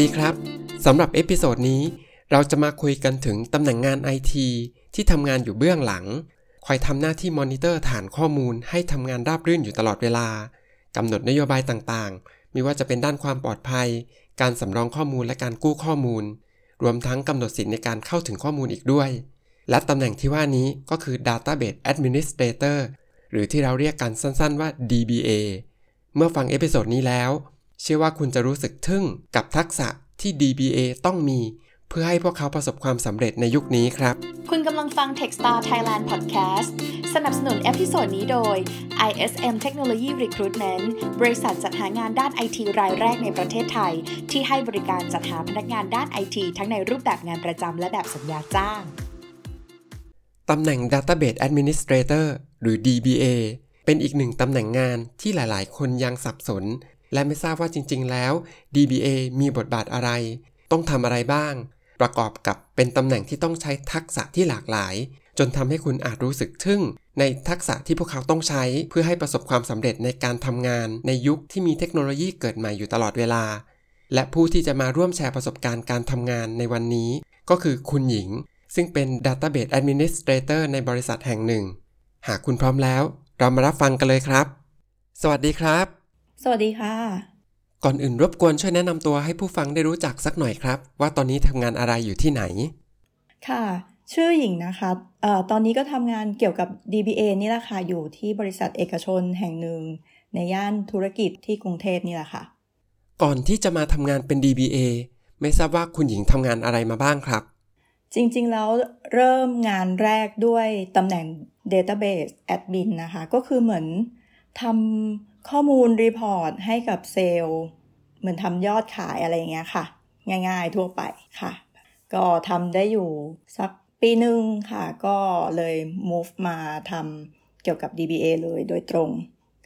ดีครับสำหรับ episode นี้ เราจะมาคุยกันถึงตำแหน่งงานไอทีที่ทำงานอยู่เบื้องหลัง คอยทำหน้าที่มอนิเตอร์ฐานข้อมูลให้ทำงานราบรื่นอยู่ตลอดเวลากำหนดนโยบายต่างๆ ไม่ว่าจะเป็นด้านความปลอดภัย การสำรองข้อมูลและการกู้ข้อมูล รวมทั้งกำหนดสิทธิในการเข้าถึงข้อมูลอีกด้วย และตำแหน่งที่ว่านี้ก็คือ Database Administrator หรือที่เราเรียกกันสั้นๆว่า DBA เมื่อฟัง episode นี้แล้ว เชื่อว่าคุณจะรู้สึกทึ่งกับทักษะที่ DBA ต้องมี เพื่อให้พวกเขาประสบความสำเร็จในยุคนี้ครับ คุณกำลังฟัง Techstar Thailand Podcast สนับสนุน episode นี้โดย ISM Technology Recruitment บริษัทจัดหางานด้านไอทีรายแรกในประเทศไทย ที่ให้บริการจัดหาพนักงานด้านไอทีทั้งในรูปแบบงานประจำและแบบสัญญาจ้างตำแหน่ง Database Administrator หรือ DBA เป็นอีกหนึ่งตำแหน่งงานที่หลาย ๆ คนยังสับสน และไม่ทราบว่าจริง ๆ แล้ว DBA มีบทบาทอะไร ต้องทำอะไรบ้าง ประกอบกับเป็นตำแหน่งที่ต้องใช้ทักษะที่หลากหลาย จนทำให้คุณอาจรู้สึกทึ่ง ในทักษะที่พวกเขาต้องใช้ เพื่อให้ประสบความสำเร็จในการทำงาน ในยุคที่มีเทคโนโลยีเกิดใหม่อยู่ตลอดเวลา และผู้ที่จะมาร่วมแชร์ประสบการณ์การทำงานในวันนี้ ก็คือคุณหญิง ซึ่งเป็น Database Administrator ในบริษัทแห่งหนึ่ง หากคุณพร้อมแล้ว เรามารับฟังกันเลยครับ สวัสดีครับ สวัสดีค่ะ ก่อนอื่นรบกวนช่วยแนะนำตัวให้ผู้ฟังได้รู้จักสักหน่อยครับ ว่าตอนนี้ทำงานอะไรอยู่ที่ไหน ค่ะ ชื่อหญิงนะคะเอ่อตอนนี้ก็ทำงานเกี่ยวกับ DBA นี่แหละค่ะ อยู่ที่บริษัทเอกชนแห่งหนึ่ง ในย่านธุรกิจที่กรุงเทพนี่แหละค่ะ ก่อนที่จะมาทำงานเป็น DBA ไม่ทราบว่าคุณหญิงทำงานอะไรมาบ้างครับ จริงๆ แล้วเริ่มงานแรกด้วยตำแหน่ง Database Admin นะคะ ก็คือเหมือนทำ ข้อมูลรีพอร์ตให้กับเซลล์ เหมือนทำยอดขายอะไรอย่างเงี้ยค่ะ ง่ายๆทั่วไปค่ะ ก็ทำได้อยู่สักปีหนึ่งค่ะ ก็เลย move มาทำเกี่ยวกับ DBA เลยโดยตรง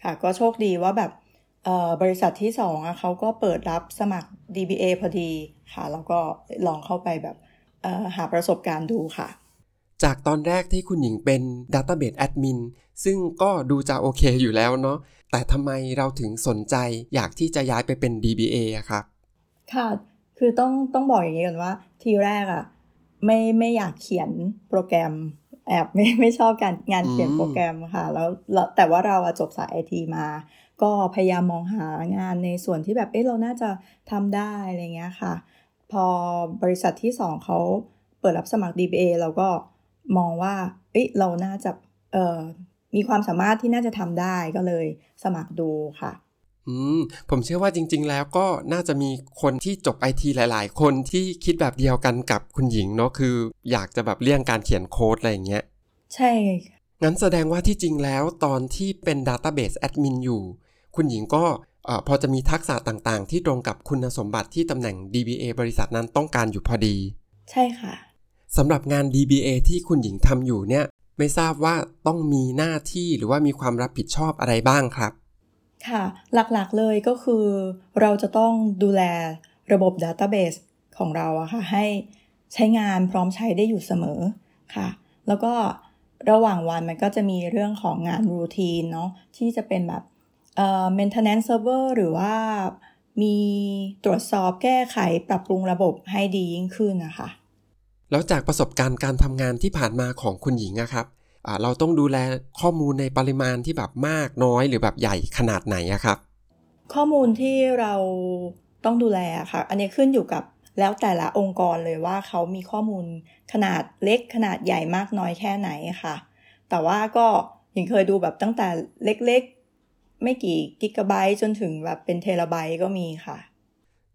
ค่ะ ก็โชคดีว่าแบบบริษัทที่สองอะเขาก็เปิดรับสมัคร DBA พอดีค่ะ แล้วก็ลองเข้าไปแบบหาประสบการณ์ดูค่ะ จากตอนแรกที่คุณหญิงเป็น Database Admin ซึ่งก็ดูจะโอเคอยู่แล้วเนาะ แต่ทำไมเราถึงสนใจอยากที่จะย้ายไปเป็น DBA อะครับ ค่ะ คือต้องต้องบอกอย่างนี้ก่อนว่า ทีแรกอะไม่ไม่อยากเขียนโปรแกรมแอบไม่ไม่ชอบการงานเขียนอืมโปรแกรมค่ะ แล้วแล้วแต่ว่าเราอะจบสายไอทีมา ก็พยายามมองหางานในส่วนที่แบบเอ๊ะเราน่าจะทำได้อะไรเงี้ยค่ะ พอบริษัทที่สองเขาเปิดรับสมัคร DBA เราก็ มองว่า เอ๊ะเราน่าจะเอ่อมีความสามารถที่น่าจะทำได้ก็เลยสมัครดูค่ะอืมผมเชื่อว่าจริง ๆ แล้วก็น่าจะมีคนที่จบไอทีหลาย ๆ คนที่คิดแบบเดียวกันกับคุณหญิงเนาะคือ อยากจะแบบเลี่ยงการเขียนโค้ดอะไรอย่างเงี้ย ใช่ งั้นแสดงว่าที่จริงแล้วตอนที่เป็น Database Admin อยู่ คุณหญิงก็เอ่อพอจะมีทักษะต่างๆ ที่ตรงกับคุณสมบัติที่ตำแหน่ง DBA บริษัทนั้นต้องการอยู่พอดี ใช่ค่ะ สำหรับงาน DBA ที่คุณหญิงทำอยู่เนี่ย ไม่ทราบว่าต้องมีหน้าที่หรือว่ามีความรับผิดชอบอะไรบ้างครับ ค่ะ หลักๆเลยก็คือ เราจะต้องดูแลระบบ Database ของเราอะค่ะ ให้ใช้งานพร้อมใช้ได้อยู่เสมอค่ะ แล้วก็ระหว่างวันมันก็จะมีเรื่องของงานรูทีนเนาะที่จะเป็นแบบเอ่อ maintenance server หรือว่ามีตรวจสอบแก้ไขปรับปรุงระบบให้ดียิ่งขึ้นนะคะ แล้วจากประสบการณ์การทำงานที่ผ่านมาของคุณหญิงอะครับอ่าเราต้องดูแลข้อมูลในปริมาณที่แบบมากน้อยหรือแบบใหญ่ขนาดไหนอะครับ ข้อมูลที่เราต้องดูแลอะค่ะ อันนี้ขึ้นอยู่กับแล้วแต่ละองค์กรเลยว่าเขามีข้อมูลขนาดเล็กขนาดใหญ่มากน้อยแค่ไหนค่ะ แต่ว่าก็ยังเคยดูแบบตั้งแต่เล็กๆ ไม่กี่กิกะไบต์จนถึงแบบเป็นเทราไบต์ก็มีค่ะ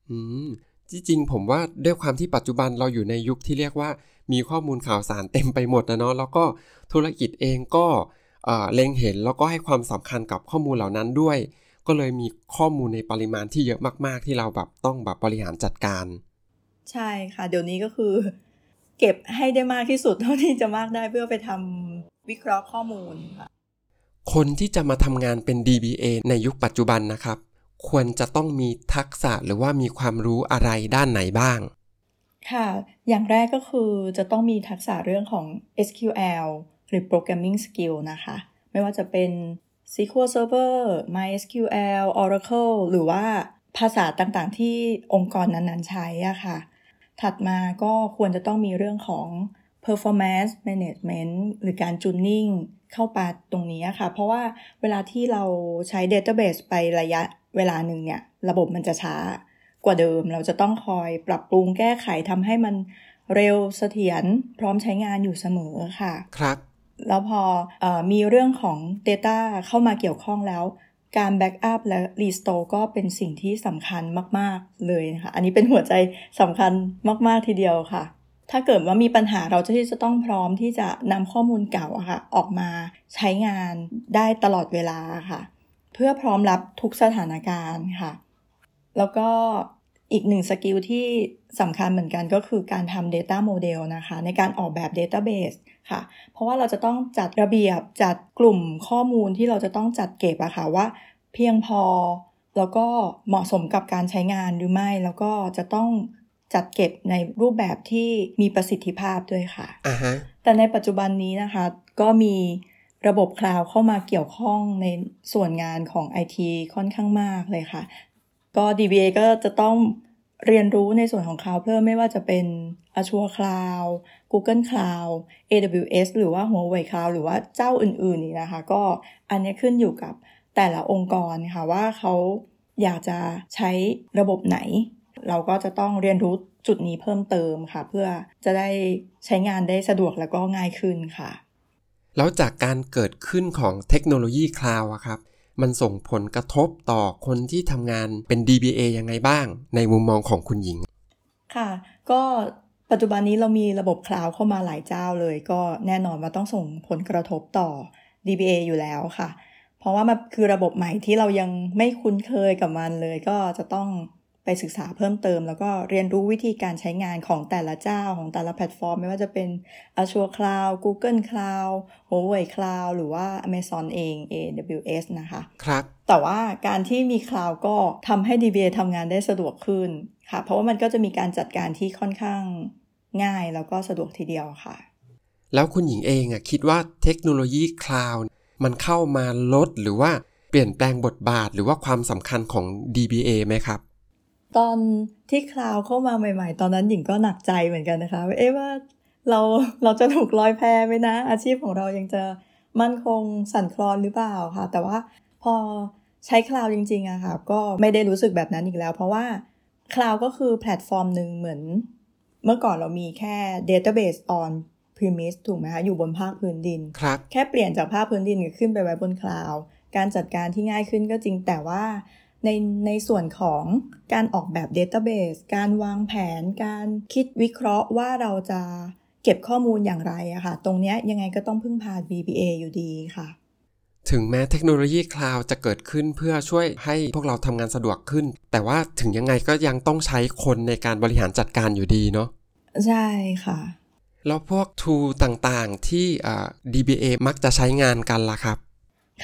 อืม ที่จริงผมว่าด้วยความที่ปัจจุบันเราอยู่ในยุคที่เรียกว่า มีข้อมูลข่าวสารเต็มไปหมดนะเนาะแล้วก็ธุรกิจเองก็เอ่อเล็งเห็นแล้วก็ให้ความสำคัญกับข้อมูลเหล่านั้นด้วย ก็เลยมีข้อมูลในปริมาณที่เยอะมาก ๆ ที่เราแบบต้องแบบบริหารจัดการ ใช่ค่ะเดี๋ยวนี้ก็คือ เก็บให้ได้มากที่สุดเท่าที่จะมากได้เพื่อไปทำวิเคราะห์ข้อมูลค่ะคนที่จะมาทำงานเป็น DBA ในยุคปัจจุบันนะครับ ควรจะต้องมีทักษะหรือว่ามีความรู้อะไรด้านไหนบ้าง ค่ะ อย่างแรกก็คือจะต้องมีทักษะเรื่องของ SQL หรือ Programming Skill นะคะ ไม่ว่าจะเป็น SQL Server MySQL Oracle หรือว่าภาษาต่างๆ ที่องค์กรนั้นๆใช้อะค่ะ ถัดมาก็ควรจะต้องมีเรื่องของ performance management หรือการจูนนิ่งเข้าไปตรงนี้ค่ะ เพราะว่าเวลาที่เราใช้ database ไประยะเวลาหนึ่งเนี่ย ระบบมันจะช้ากว่าเดิม เราจะต้องคอยปรับปรุงแก้ไขทำให้มันเร็วเสถียรพร้อมใช้งานอยู่เสมอค่ะ ครับ แล้วพออมีเรื่องของ Data เข้ามาเกี่ยวข้องแล้วการแบ็กอัพและรีสโตร์ก็เป็นสิ่งที่สำคัญมาก ๆ เลยนะคะ อันนี้เป็นหัวใจสำคัญมาก ๆ ทีเดียวค่ะ ถ้าเกิดว่ามีปัญหาเราจะที่จะต้องพร้อมที่จะนำข้อมูลเก่าอะค่ะออกมาใช้งานได้ตลอดเวลาค่ะ เพื่อพร้อมรับทุกสถานการณ์ค่ะ แล้วก็อีกหนึ่ง skill ที่สำคัญเหมือนกันก็คือการทำ Data Model นะคะ ในการออกแบบ Database ค่ะ เพราะว่าเราจะต้องจัดระเบียบจัดกลุ่มข้อมูลที่เราจะต้องจัดเก็บอะค่ะว่า เพียงพอแล้วก็เหมาะสมกับการใช้งานหรือไม่ แล้วก็จะต้อง จัดเก็บในรูปแบบที่มีประสิทธิภาพด้วยค่ะอ่าฮะแต่ในปัจจุบันนี้นะคะ ก็มีระบบ cloud เข้ามาเกี่ยวข้องในส่วนงานของ IT ค่อนข้างมากเลยค่ะ ก็ DBA ก็จะต้องเรียนรู้ในส่วนของ Cloud เพิ่มไม่ว่าจะเป็น Azure Cloud Google Cloud AWS หรือว่า Huawei Cloud หรือว่าเจ้าอื่นๆนี่นะคะ ก็อันนี้ขึ้นอยู่กับแต่ละองค์กรค่ะว่าเขาอยากจะใช้ระบบไหน เราก็จะต้องเรียนรู้จุดนี้เพิ่มเติมค่ะ เพื่อจะได้ใช้งานได้สะดวกแล้วก็ง่ายขึ้นค่ะ แล้วจากการเกิดขึ้นของเทคโนโลยีคลาวด์อะครับ มันส่งผลกระทบต่อคนที่ทำงานเป็น DBA ยังไงบ้าง ในมุมมองของคุณหญิง ค่ะ ก็ปัจจุบันนี้เรามีระบบคลาวด์เข้ามาหลายเจ้าเลย ก็แน่นอนว่าต้องส่งผลกระทบต่อ DBA อยู่แล้วค่ะ เพราะว่ามันคือระบบใหม่ที่เรายังไม่คุ้นเคยกับมันเลย ก็จะต้อง ไปศึกษาเพิ่มเติม แล้วก็เรียนรู้วิธีการใช้งานของแต่ละเจ้าของแต่ละแพลตฟอร์ม ไม่ว่าจะเป็น Azure Cloud Google Cloud Huawei Cloud หรือว่า Amazon เอง AWS นะคะ ครับ แต่ว่าการที่มีคลาวก็ทำให้ DBA ทำงานได้สะดวกขึ้นค่ะ เพราะว่ามันก็จะมีการจัดการที่ค่อนข้างง่ายแล้วก็สะดวกทีเดียวค่ะ แล้วคุณหญิงเองอะคิดว่าเทคโนโลยีคลาวด์มันเข้ามาลดหรือว่าเปลี่ยนแปลงบทบาทหรือว่าความสำคัญของ DBA ไหมครับ ตอนที่คลาวด์เข้ามาใหม่ ๆ ตอนนั้นหญิงก็หนักใจเหมือนกันนะคะว่าเอ๊ะว่าเราเราจะถูกลอยแพไหมนะ อาชีพของเรายังจะมั่นคงสั่นคลอนหรือเปล่าค่ะ แต่ว่าพอใช้คลาวด์จริงๆอะค่ะ ก็ไม่ได้รู้สึกแบบนั้นอีกแล้ว เพราะว่าคลาวด์ก็คือแพลตฟอร์มหนึ่งเหมือน เมื่อก่อนเรามีแค่ database on premise ถูกไหมคะ อยู่บนภาคพื้นดินครับแค่เปลี่ยนจากภาคพื้นดินขึ้นไปไว้บนคลาวด์การจัดการที่ง่ายขึ้นก็จริงแต่ว่า ในในส่วนของการออกแบบ Database การวางแผน การคิดวิเคราะห์ว่าเราจะเก็บข้อมูลอย่างไรอะค่ะ ตรงเนี้ยยังไงก็ต้องพึ่งพา VBA อยู่ดีค่ะ ถึงแม้เทคโนโลยีคลาวด์จะเกิดขึ้นเพื่อช่วยให้พวกเราทำงานสะดวกขึ้น แต่ว่าถึงยังไงก็ยังต้องใช้คนในการบริหารจัดการอยู่ดีเนาะ ใช่ค่ะ แล้วพวก tool ต่างๆที่อ่า DBA มักจะใช้งานกันล่ะครับ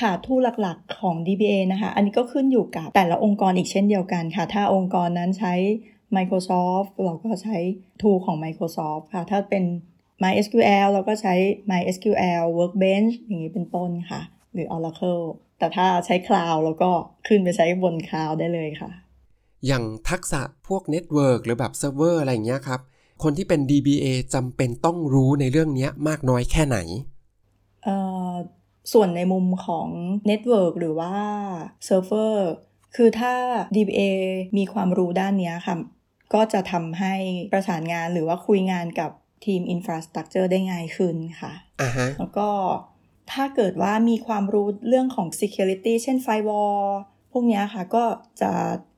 ค่ะ tool หลักๆของ DBA นะคะ อันนี้ก็ขึ้นอยู่กับแต่ละองค์กรอีกเช่นเดียวกันค่ะ ถ้าองค์กรนั้นใช้ Microsoft เราก็ใช้ tool ของ Microsoft ค่ะ ถ้าเป็น MySQL เราก็ใช้ MySQL Workbench อย่างนี้เป็นต้นค่ะ หรือ Oracle แต่ถ้าใช้ Cloud เราก็ขึ้นไปใช้บน Cloud ได้เลยค่ะ อย่างทักษะพวกเน็ตเวิร์กหรือแบบเซิร์ฟเวอร์อะไรอย่างเงี้ยครับ คนที่เป็น DBA จำเป็นต้องรู้ในเรื่องเนี้ยมากน้อยแค่ไหนเอ่อ ส่วนในมุมของ Network หรือว่า Server คือถ้า DBA มีความรู้ด้านเนี้ยค่ะ ก็จะทำให้ประสานงานหรือว่าคุยงานกับทีม Infrastructure ได้ง่ายขึ้นค่ะอ่าฮะแล้วก็ถ้าเกิดว่ามีความรู้เรื่องของ security เช่น firewall พวกเนี้ยค่ะ ก็จะ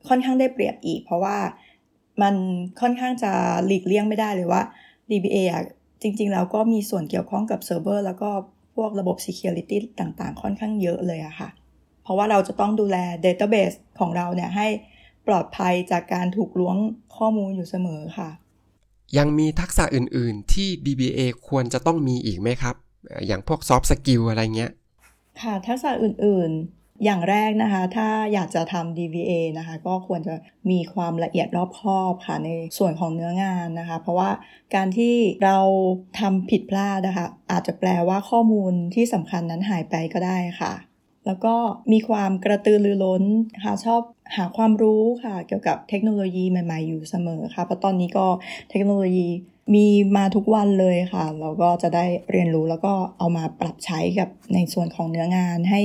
ค่อนข้างได้เปรียบอีก เพราะว่ามันค่อนข้างจะหลีกเลี่ยงไม่ได้เลยว่า DBA อะจริง ๆ แล้วก็มีส่วนเกี่ยวข้องกับเซิร์ฟเวอร์แล้วก็พ วกระบบ security ต่างๆ ค่อนข้างเยอะเลยอะค่ะ เพราะว่าเราจะต้องดูแล database ของเราเนี่ยให้ปลอดภัยจากการถูกล้วงข้อมูลอยู่เสมอค่ะ ยังมีทักษะอื่นๆ ที่ DBA ควรจะต้องมีอีกไหมครับ อย่างพวก soft skill อะไรเงี้ย ค่ะ ทักษะอื่นๆ อย่างแรกนะคะ ถ้าอยากจะทำ DBA นะคะ ก็ควรจะมีความละเอียดรอบคอบค่ะในส่วนของเนื้องานนะคะ เพราะว่าการที่เราทำผิดพลาดนะคะ อาจจะแปลว่าข้อมูลที่สำคัญนั้นหายไปก็ได้ค่ะ แล้วก็มีความกระตือรือร้นค่ะชอบหาความรู้ค่ะ เกี่ยวกับเทคโนโลยีใหม่ ๆ อยู่เสมอค่ะเพราะตอนนี้ก็เทคโนโลยี มีมาทุกวันเลยค่ะเราก็จะได้เรียนรู้แล้วก็เอามาปรับใช้กับในส่วนของเนื้องานให้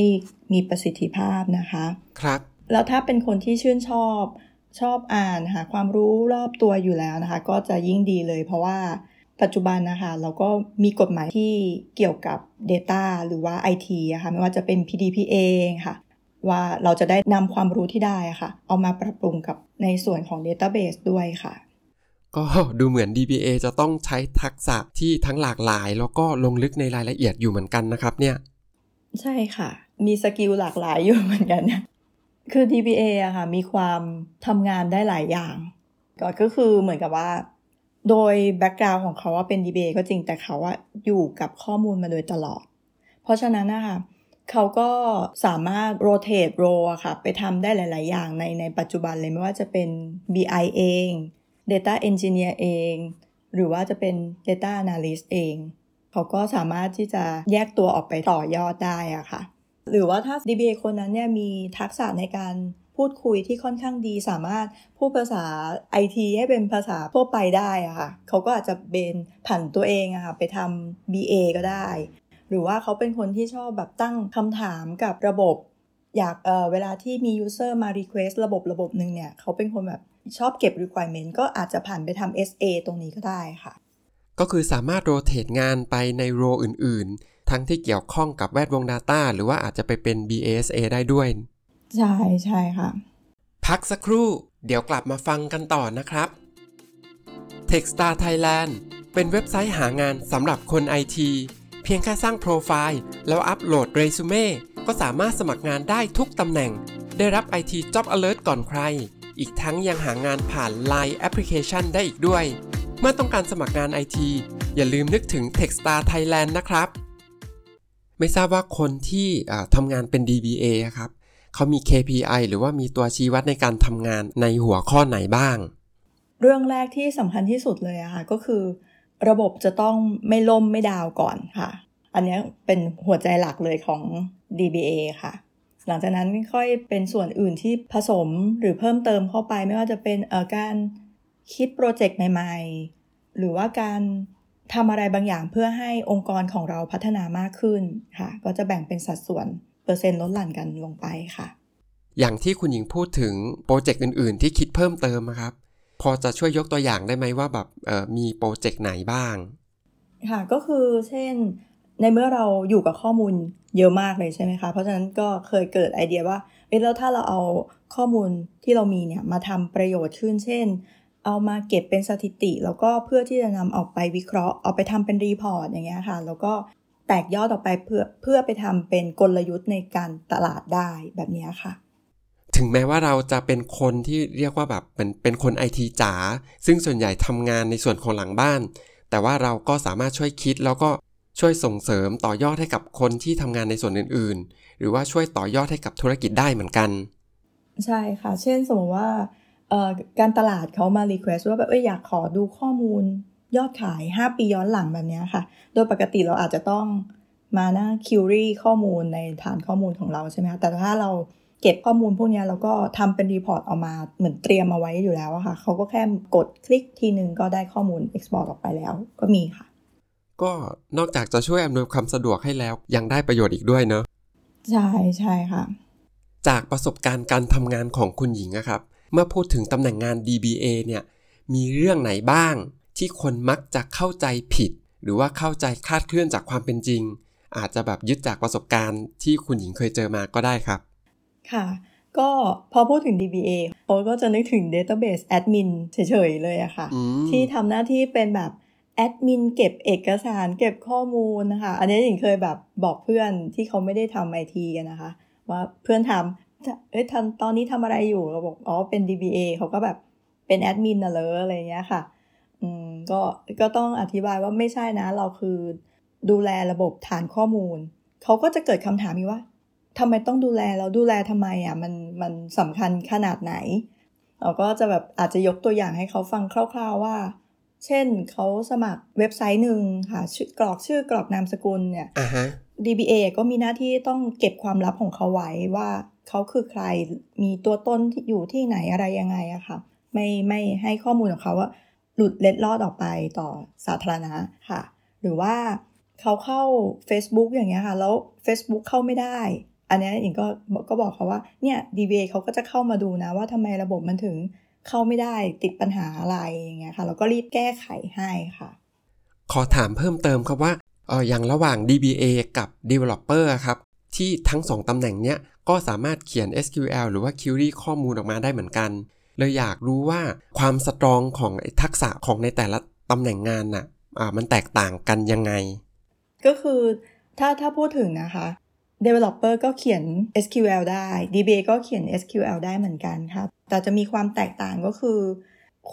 มีประสิทธิภาพนะคะ ครับ แล้วถ้าเป็นคนที่ชื่นชอบชอบอ่านหาความรู้รอบตัวอยู่แล้วนะคะ ก็จะยิ่งดีเลยเพราะว่าปัจจุบันนะคะ เราก็มีกฎหมายที่เกี่ยวกับ Data หรือว่า IT อะค่ะไม่ว่าจะเป็น PDPA ค่ะ ว่าเราจะได้นำความรู้ที่ได้อะค่ะ เอามาปรับปรุงกับในส่วนของ Database ด้วยค่ะ ก็ดูเหมือน DBA จะต้องใช้ทักษะที่ทั้งหลากหลาย แล้วก็ลงลึกในรายละเอียดอยู่เหมือนกันนะครับเนี่ย ใช่ค่ะ มี skill หลากหลายอยู่เหมือนกัน คือ DBA อะค่ะ มีความทำงานได้หลายอย่าง ก็ก็คือเหมือนกับว่า โดย background ของเขาว่าเป็น DBA ก็จริงแต่เขาว่าอยู่กับข้อมูลมาโดยตลอด เพราะฉะนั้นนะคะเขาก็สามารถโรเต e โรอะค่ะ ไปทำได้หลาย ๆ อย่างในในปัจจุบันเลยไม่ว่าจะเป็น BI เอง Data Engineer เอง หรือว่าจะเป็น Data Analyst เอง เขาก็สามารถที่จะแยกตัวออกไปต่อยอดได้อะค่ะ หรือว่าถ้า DBA คนนั้นเนี่ยมีทักษะในการพูดคุยที่ค่อนข้างดีสามารถพูดภาษา IT ให้เป็นภาษาทั่วไปได้อะค่ะ เขาก็อาจจะเบนผันตัวเองอะค่ะไปทำ BA ก็ได้ หรือว่าเขาเป็นคนที่ชอบแบบตั้งคำถามกับระบบ อยากเออเวลาที่มี user มา request ระบบระบบหนึ่งเนี่ย เขาเป็นคนแบบ ชอบเก็บ requirement ก็อาจจะผ่านไปทำ SA ตรงนี้ก็ได้ค่ะ ก็คือสามารถโรเต e งานไปในโรอื่น ๆ ทั้งที่เกี่ยวข้องกับแวดวง Data หรือว่าอาจจะไปเป็น BASA ได้ด้วย ใช่ใช่ค่ะ พักสักครู่ เดี๋ยวกลับมาฟังกันต่อนะครับ Techstar Thailand เป็นเว็บไซต์หางานสำหรับคน IT เพียงแค่สร้างโปรไฟล์ แล้วอัปโหลดเรซูเม่ก็สามารถสมัครงานได้ทุกตำแหน่ง ได้รับ IT Job Alert ก่อนใคร อีกทั้งยังหางานผ่าน Line Application ได้อีกด้วย เมื่อต้องการสมัครงาน IT อย่าลืมนึกถึง Techstar Thailand นะครับ ไม่ทราบว่าคนที่ทำงานเป็น DBA อครับเขามี KPI หรือว่ามีตัวชี้วัดในการทำงานในหัวข้อไหนบ้าง เรื่องแรกที่สำคัญที่สุดเลยอะค่ะก็คือ ระบบจะต้องไม่ล่มไม่ดาวก่อนค่ะ อันนี้เป็นหัวใจหลักเลยของ DBA ค่ะ หลังจากนั้นค่อยเป็นส่วนอื่นที่ผสมหรือเพิ่มเติมเข้าไปไม่ว่าจะเป็นเอ่อการคิดโปรเจกต์ใหม่ ๆ หรือว่าการทำอะไรบางอย่างเพื่อให้องค์กรของเราพัฒนามากขึ้นค่ะ ก็จะแบ่งเป็นสัดส่วนเปอร์เซ็นต์ลดหลั่นกันลงไปค่ะ อย่างที่คุณหญิงพูดถึงโปรเจกต์อื่น ๆ ที่คิดเพิ่มเติมอะครับ พอจะช่วยยกตัวอย่างได้ไหมว่าแบบเอ่อมีโปรเจกต์ไหนบ้าง ค่ะก็คือเช่น ในเมื่อเราอยู่กับข้อมูลเยอะมากเลยใช่ไหมคะ เพราะฉะนั้นก็เคยเกิดไอเดียว่าเอ้แล้วถ้าเราเอาข้อมูลที่เรามีเนี่ยมาทำประโยชน์ขึ้นเช่น เอามาเก็บเป็นสถิติ แล้วก็เพื่อที่จะนำออกไปวิเคราะห์ เอาไปทำเป็นรีพอร์ตอย่างเงี้ยค่ะ แล้วก็แตกยอดออกไปเพื่อเพื่อไปทำเป็นกลยุทธ์ในการตลาดได้แบบนี้ค่ะ ถึงแม้ว่าเราจะเป็นคนที่เรียกว่าแบบเป็นเป็นคนไอทีจ๋าซึ่งส่วนใหญ่ทำงานในส่วนของหลังบ้าน แต่ว่าเราก็สามารถช่วยคิดแล้วก็ ช่วยส่งเสริมต่อยอดให้กับคนที่ทำงานในส่วนอื่น ๆ หรือว่าช่วยต่อยอดให้กับธุรกิจได้เหมือนกัน ใช่ค่ะ เช่นสมมติว่าการตลาดเขามา request ว่าแบบอยอยากขอดูข้อมูลยอดขาย 5 ปีย้อนหลังแบบนี้ค่ะ โดยปกติเราอาจจะต้องมานั่ง query ข้อมูลในฐานข้อมูลของเราใช่ไหมคะแต่ถ้าเราเก็บข้อมูลพวกนี้แล้วก็ทำเป็น report ออกมาเหมือนเตรียมเอาไว้อยู่แล้วอะค่ะเขาก็แค่กดคลิกทีนึงก็ได้ข้อมูล Export ออกไปแล้วก็มีค่ะ ก็นอกจากจะช่วยอำนวยความสะดวกให้แล้ว ยังได้ประโยชน์อีกด้วยเนาะใช่ใช่ค่ะ จากประสบการณ์การทำงานของคุณหญิงอะครับ เมื่อพูดถึงตำแหน่งงาน DBA เนี่ย มีเรื่องไหนบ้าง ที่คนมักจะเข้าใจผิด หรือว่าเข้าใจคลาดเคลื่อนจากความเป็นจริง อาจจะแบบยึดจากประสบการณ์ที่คุณหญิงเคยเจอมาก็ได้ครับ ค่ะ ก็พอพูดถึง DBA โอ๊ตก็จะนึกถึง Database Admin เฉยๆเลยอะค่ะอืมที่ทำหน้าที่เป็นแบบ แอดมินเก็บเอกสารเก็บข้อมูลนะคะ อันนี้หญิงเคยแบบบอกเพื่อนที่เขาไม่ได้ทำไอทีกันนะคะ ว่าเพื่อนทำเอ้ยทำตอนนี้ทำอะไรอยู่เราบอกอ๋อเป็น DBA เขาก็แบบเป็นแอดมินน่ะเลยอะไรเงี้ยค่ะ อืมก็ก็ต้องอธิบายว่าไม่ใช่นะ เราคือดูแลระบบฐานข้อมูล เขาก็จะเกิดคำถามอีกว่าทำไมต้องดูแลเราดูแลทำไมอะมันมันสำคัญขนาดไหน เราก็จะแบบอาจจะยกตัวอย่างให้เขาฟังคร่าว ๆว่า เช่นเขาสมัครเว็บไซต์หนึ่งค่ะชื่อกรอกชื่อกรอกนามสกุลเนี่ยอ่าฮะ DBA ก็มีหน้าที่ต้องเก็บความลับของเขาไว้ว่าเขาคือใครมีตัวตนที่อยู่ที่ไหนอะไรยังไงอะค่ะไม่ไม่ให้ข้อมูลของเขาว่าหลุดเล็ดลอดออกไปต่อสาธารณะค่ะ หรือว่าเขาเข้า Facebook อย่างเงี้ยค่ะ แล้ว Facebook เข้าไม่ได้ อันนี้อิงก็ก็บอกเขาว่าเนี่ย DBA เขาก็จะเข้ามาดูนะว่าทำไมระบบมันถึง เข้าไม่ได้ติดปัญหาอะไรอย่างเงี้ยค่ะแล้วก็รีบแก้ไขให้ค่ะ ขอถามเพิ่มเติมครับว่าเอออย่างระหว่าง DBA กับ Developer ครับ ที่ทั้งสองตำแหน่งเนี้ยก็สามารถเขียน SQL หรือว่า Query ข้อมูลออกมาได้เหมือนกัน เลยอยากรู้ว่าความ strong ของทักษะของในแต่ละตำแหน่งงานน่ะอ่ามันแตกต่างกันยังไง ก็คือถ้าถ้าพูดถึงนะคะ Developer ก็เขียน SQL ได้ DBA ก็เขียน SQL ได้เหมือนกันครับ แต่จะมีความแตกต่างก็คือ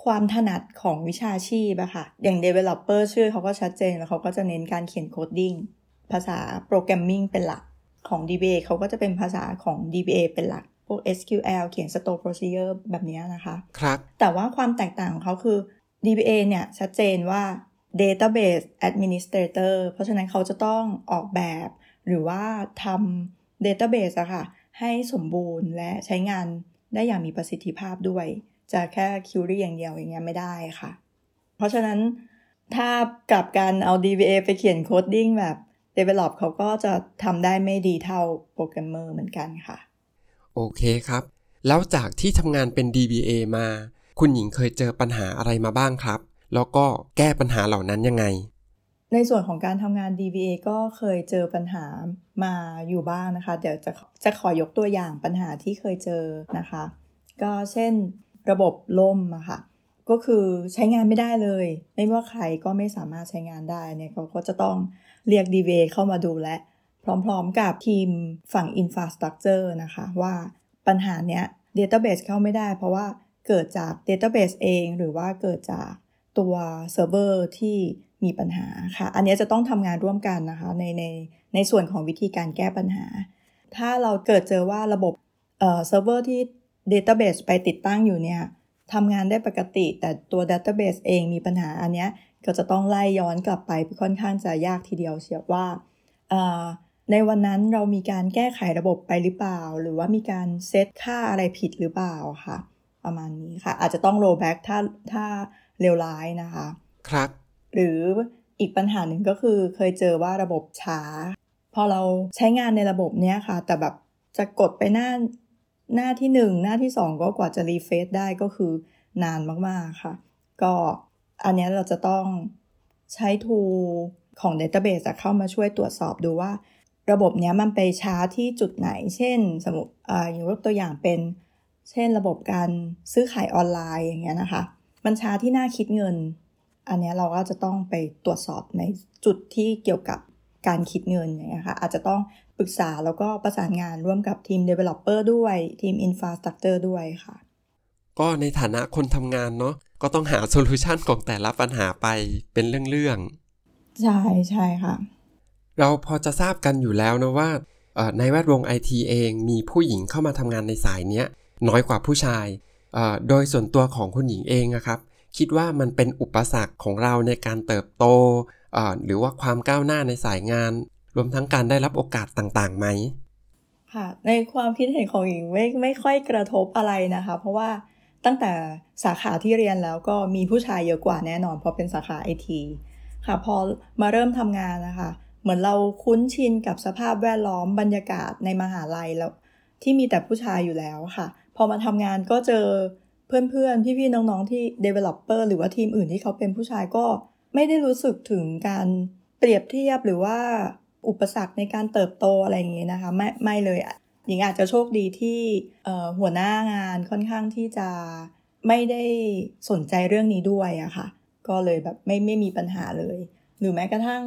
ความถนัดของวิชาชีพอะค่ะ อย่าง Developer ชื่อเขาก็ชัดเจนแล้วเขาก็จะเน้นการเขียน coding ภาษา programming เป็นหลักของ DBA เขาก็จะเป็นภาษาของ DBA เป็นหลัก พวก SQL เขียน Stored Procedure แบบนี้นะคะ ครับ แต่ว่าความแตกต่างของเขาคือ DBA เนี่ยชัดเจนว่า Database Administrator เพราะฉะนั้นเขาจะต้องออกแบบ หรือว่าทำ Database อะค่ะ ให้สมบูรณ์และใช้งาน ได้อย่างมีประสิทธิภาพด้วย จะแค่ Query อย่างเดียวอย่างเงี้ยไม่ได้ค่ะ เพราะฉะนั้นถ้ากลับกันเอา DBA ไปเขียนโคดดิ้งแบบ Develop เขาก็จะทำได้ไม่ดีเท่าโปรแกรมเมอร์เหมือนกันค่ะ โอเคครับ แล้วจากที่ทำงานเป็น DBA มา คุณหญิงเคยเจอปัญหาอะไรมาบ้างครับ แล้วก็แก้ปัญหาเหล่านั้นยังไง ในส่วนของการทำงาน DBA ก็เคยเจอปัญหามาอยู่บ้างนะคะ เดี๋ยวจะจะขอยกตัวอย่างปัญหาที่เคยเจอนะคะ ก็เช่นระบบล่มอะค่ะ ก็คือใช้งานไม่ได้เลย ไม่ว่าใครก็ไม่สามารถใช้งานได้เนี่ยเขาก็จะต้องเรียก DBA เข้ามาดูและ พร้อมๆกับทีมฝั่ง Infrastructure นะคะ ว่าปัญหาเนี้ย Database เข้าไม่ได้ เพราะว่าเกิดจาก Database เอง หรือว่าเกิดจากตัวเซิร์ฟเวอร์ที่ มีปัญหาค่ะ อันนี้จะต้องทำงานร่วมกันนะคะ ในในในส่วนของวิธีการแก้ปัญหา ถ้าเราเกิดเจอว่าระบบเอ่อเซิร์ฟเวอร์ที่ Database ไปติดตั้งอยู่เนี่ยทำงานได้ปกติ แต่ตัว Database เองมีปัญหาอันนี้ก็จะต้องไล่ย้อนกลับไปค่อนข้างจะยากทีเดียวเชียวว่าในวันนั้นเรามีการแก้ไขระบบไปหรือเปล่า หรือว่ามีการเซตค่าอะไรผิดหรือเปล่าค่ะ ประมาณนี้ค่ะ อาจจะต้อง roll back ถ้าถ้าเลวร้ายนะคะ ครับ หรืออีกปัญหาหนึ่งก็คือเคยเจอว่าระบบช้า พอเราใช้งานในระบบเนี้ยค่ะ แต่แบบจะกดไปหน้าหน้าที่หนึ่งหน้าที่สองก็กว่าจะรีเฟซได้ก็คือนานมากๆค่ะ ก็อันนี้เราจะต้องใช้ทูของ Database เข้ามาช่วยตรวจสอบดูว่า ระบบนี้มันไปช้าที่จุดไหน เช่น สมมติอย่างยกตัวอย่างเป็น เช่นระบบการซื้อขายออนไลน์อย่างเงี้ยนะคะ มันช้าที่หน้าคิดเงิน อันนี้เราก็จะต้องไปตรวจสอบในจุดที่เกี่ยวกับการคิดเงินอย่างเงี้ยค่ะอาจจะต้องปรึกษาแล้วก็ประสานงานร่วมกับทีม Developer ด้วยทีม Infrastructure ด้วยค่ะ ก็ในฐานะคนทำงานเนาะก็ต้องหาโซลูชันของแต่ละปัญหาไปเป็นเรื่องๆ ใช่ใช่ค่ะ เราพอจะทราบกันอยู่แล้วนะว่าในแวดวงไอทีเองมีผู้หญิงเข้ามาทำงานในสายเนี้ยน้อยกว่าผู้ชาย โดยส่วนตัวของคุณหญิงเองนะครับ คิดว่ามันเป็นอุปสรรคของเราในการเติบโต หรือว่าความก้าวหน้าในสายงาน รวมทั้งการได้รับโอกาสต่างๆไหมค่ะในความคิดเห็นของหญิงไม่ไม่ค่อยกระทบอะไรนะคะ เพราะว่าตั้งแต่สาขาที่เรียนแล้วก็มีผู้ชายเยอะกว่าแน่นอนเพราะเป็นสาขาไอทีค่ะพอมาเริ่มทำงานนะคะ เหมือนเราคุ้นชินกับสภาพแวดล้อมบรรยากาศในมหาลัยแล้วที่มีแต่ผู้ชายอยู่แล้วค่ะ พอมาทำงานก็เจอ เพื่อนๆ พี่ๆ น้องๆ ที่ developer หรือว่าทีมอื่นที่เขาเป็นผู้ชายก็ไม่ได้รู้สึกถึงการเปรียบเทียบหรือว่าอุปสรรคในการเติบโตอะไรอย่างนี้นะคะ ไม่ไม่เลยหญิงอาจจะโชคดีที่หัวหน้างานค่อนข้างที่จะไม่ได้สนใจเรื่องนี้ด้วยอะค่ะ ก็เลยแบบไม่ไม่มีปัญหาเลย หรือแม้กระทั่ง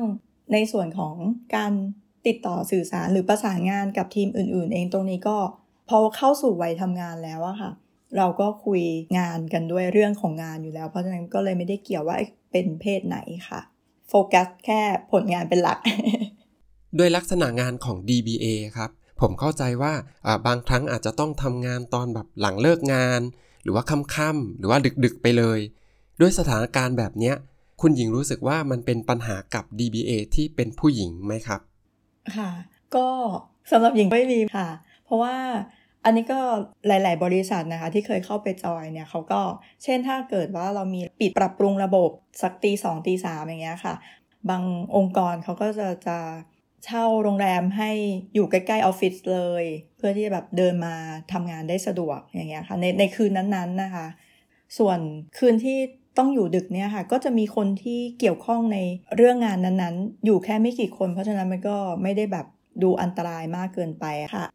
ในส่วนของการติดต่อสื่อสารหรือประสานงานกับทีมอื่น ๆ เองตรงนี้ก็พอเข้าสู่วัยทำงานแล้วอะค่ะ เราก็คุยงานกันด้วยเรื่องของงานอยู่แล้ว เพราะฉะนั้นก็เลยไม่ได้เกี่ยวว่าเป็นเพศไหนค่ะ โฟกัสแค่ผลงานเป็นหลัก ด้วยลักษณะงานของ DBA ครับ ผมเข้าใจว่าบางครั้งอาจจะต้องทำงานตอนแบบหลังเลิกงาน หรือว่าค่ำๆหรือว่าดึกๆไปเลย ด้วยสถานการณ์แบบนี้คุณหญิงรู้สึกว่ามันเป็นปัญหากับ DBA ที่เป็นผู้หญิงไหมครับ ค่ะ ก็สำหรับหญิงไม่มีค่ะ เพราะว่า อันนี้ก็หลาย ๆ บริษัทนะคะ ที่เคยเข้าไปจอยเนี่ยเขาก็เช่นถ้าเกิดว่าเรามีปิดปรับปรุงระบบสักตีสองตีสามอย่างเงี้ยค่ะ บางองค์กรเขาก็จะจะเช่าโรงแรมให้อยู่ใกล้ๆออฟฟิศเลย เพื่อที่จะแบบเดินมาทำงานได้สะดวกอย่างเงี้ยค่ะในในคืนนั้นๆนะคะ ส่วนคืนที่ต้องอยู่ดึกเนี่ยค่ะ ก็จะมีคนที่เกี่ยวข้องในเรื่องงานนั้นๆ อยู่แค่ไม่กี่คน เพราะฉะนั้นมันก็ไม่ได้แบบดูอันตรายมากเกินไปค่ะ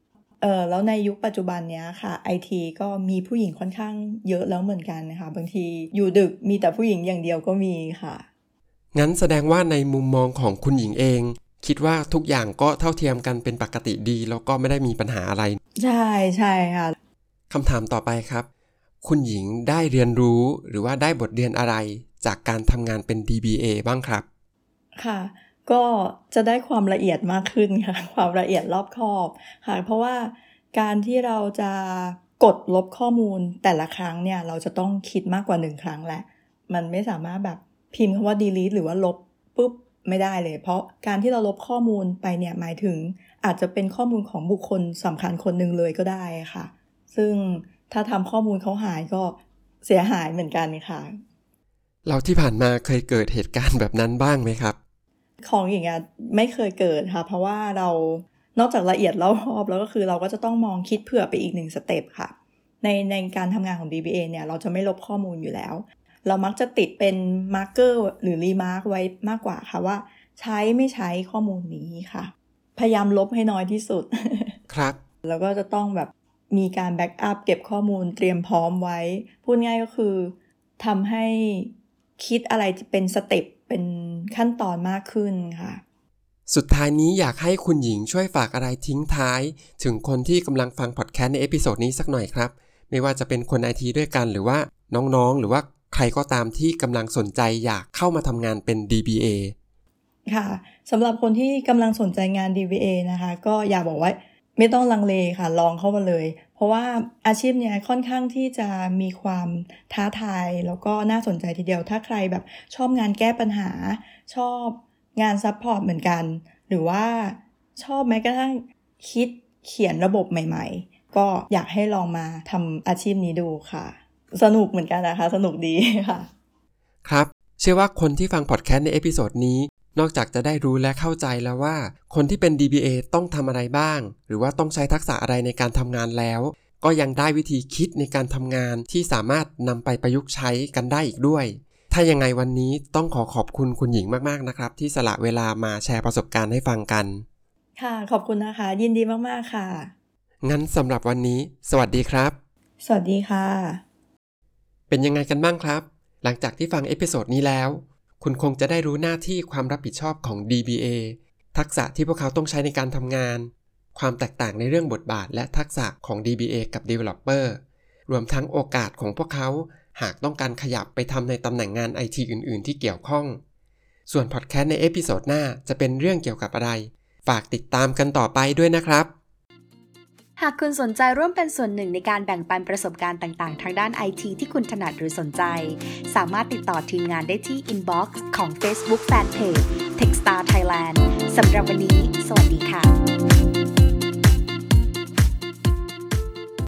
เออแล้วในยุคปัจจุบันเนี้ยค่ะไอทีก็มีผู้หญิงค่อนข้างเยอะแล้วเหมือนกันนะคะ บางทีอยู่ดึกมีแต่ผู้หญิงอย่างเดียวก็มีค่ะ งั้นแสดงว่าในมุมมองของคุณหญิงเอง คิดว่าทุกอย่างก็เท่าเทียมกันเป็นปกติดี แล้วก็ไม่ได้มีปัญหาอะไร ใช่ใช่ค่ะคำถามต่อไปครับ คุณหญิงได้เรียนรู้หรือว่าได้บทเรียนอะไร จากการทำงานเป็น DBA บ้างครับ ค่ะ ก็จะได้ความละเอียดมากขึ้นค่ะ ความละเอียดรอบคอบค่ะ เพราะว่าการที่เราจะกดลบข้อมูลแต่ละครั้งเนี่ย เราจะต้องคิดมากกว่าหนึ่งครั้งแหละ มันไม่สามารถแบบพิมพ์คำว่า delete หรือว่าลบปุ๊บไม่ได้เลย เพราะการที่เราลบข้อมูลไปเนี่ยหมายถึงอาจจะเป็นข้อมูลของบุคคลสำคัญคนหนึ่งเลยก็ได้ค่ะ ซึ่งถ้าทำข้อมูลเขาหายก็เสียหายเหมือนกันค่ะ เราที่ผ่านมาเคยเกิดเหตุการณ์แบบนั้นบ้างไหมครับ ของอย่างเงี้ยไม่เคยเกิดค่ะ เพราะว่าเรานอกจากละเอียดรอบแล้วก็คือเราก็จะต้องมองคิดเผื่อไปอีกหนึ่ง step ค่ะ ในในการทำงานของ DBA เนี่ยเราจะไม่ลบข้อมูลอยู่แล้ว เรามักจะติดเป็น marker หรือ remark ไว้มากกว่าค่ะว่า ใช้ไม่ใช้ข้อมูลนี้ค่ะ พยายามลบให้น้อยที่สุด ครับ แล้วก็จะต้องแบบมีการ backup เก็บข้อมูลเตรียมพร้อมไว้ พูดง่ายก็คือทำให้คิดอะไรเป็น step เป็น ขั้นตอนมากขึ้นค่ะสุดท้ายนี้อยากให้คุณหญิงช่วยฝากอะไรทิ้งท้าย ถึงคนที่กำลังฟังพอดแคสต์ใน episode นี้สักหน่อยครับ ไม่ว่าจะเป็นคนไอทีด้วยกันหรือว่าน้องๆ หรือว่าใครก็ตามที่กำลังสนใจอยากเข้ามาทำงานเป็น DBA ค่ะสำหรับคนที่กำลังสนใจงาน DBA นะคะ ก็อยากบอกว่าไม่ต้องลังเลค่ะ ลองเข้ามาเลยเพ ราะว่าอาชีพเนี้ยค่อนข้างที่จะมีความท้าทาย แล้วก็น่าสนใจทีเดียวถ้าใครแบบชอบงานแก้ปัญหา ชอบงาน support เหมือนกัน หรือว่าชอบแม้กระทั่งคิดเขียนระบบใหม่ ๆ ก็อยากให้ลองมาทำอาชีพนี้ดูค่ะ สนุกเหมือนกันนะคะ สนุกดีค่ะ ครับ เชื่อว่าคนที่ฟังพอดแคสต์ใน episode นี้ นอกจากจะได้รู้และเข้าใจแล้วว่า คนที่เป็น DBA ต้องทำอะไรบ้าง หรือว่าต้องใช้ทักษะอะไรในการทำงานแล้ว ก็ยังได้วิธีคิดในการทำงานที่สามารถนำไปประยุกต์ใช้กันได้อีกด้วย ถ้ายังไงวันนี้ต้องขอขอบคุณคุณหญิงมากๆนะครับ ที่สละเวลามาแชร์ประสบการณ์ให้ฟังกัน ค่ะขอบคุณนะคะ ยินดีมากๆค่ะ งั้นสำหรับวันนี้ สวัสดีครับ สวัสดีค่ะ เป็นยังไงกันบ้างครับ หลังจากที่ฟัง episode นี้แล้ว คุณคงจะได้รู้หน้าที่ความรับผิดชอบของ DBA ทักษะที่พวกเขาต้องใช้ในการทำงาน ความแตกต่างในเรื่องบทบาทและทักษะของ DBA กับ Developer รวมทั้งโอกาสของพวกเขาหากต้องการขยับไปทำในตำแหน่งงานไอทีอื่น ๆ ที่เกี่ยวข้อง ส่วนพอดแคสต์ใน episode หน้าจะเป็นเรื่องเกี่ยวกับอะไร ฝากติดตามกันต่อไปด้วยนะครับ หากคุณสนใจร่วมเป็นส่วนหนึ่งในการแบ่งปันประสบการณ์ต่างๆ ทางด้านไอทีที่คุณถนัดหรือสนใจ สามารถติดต่อทีมงานได้ที่ inbox ของ Facebook Fanpage Techstar Thailand สำหรับวันนี้ สวัสดีค่ะ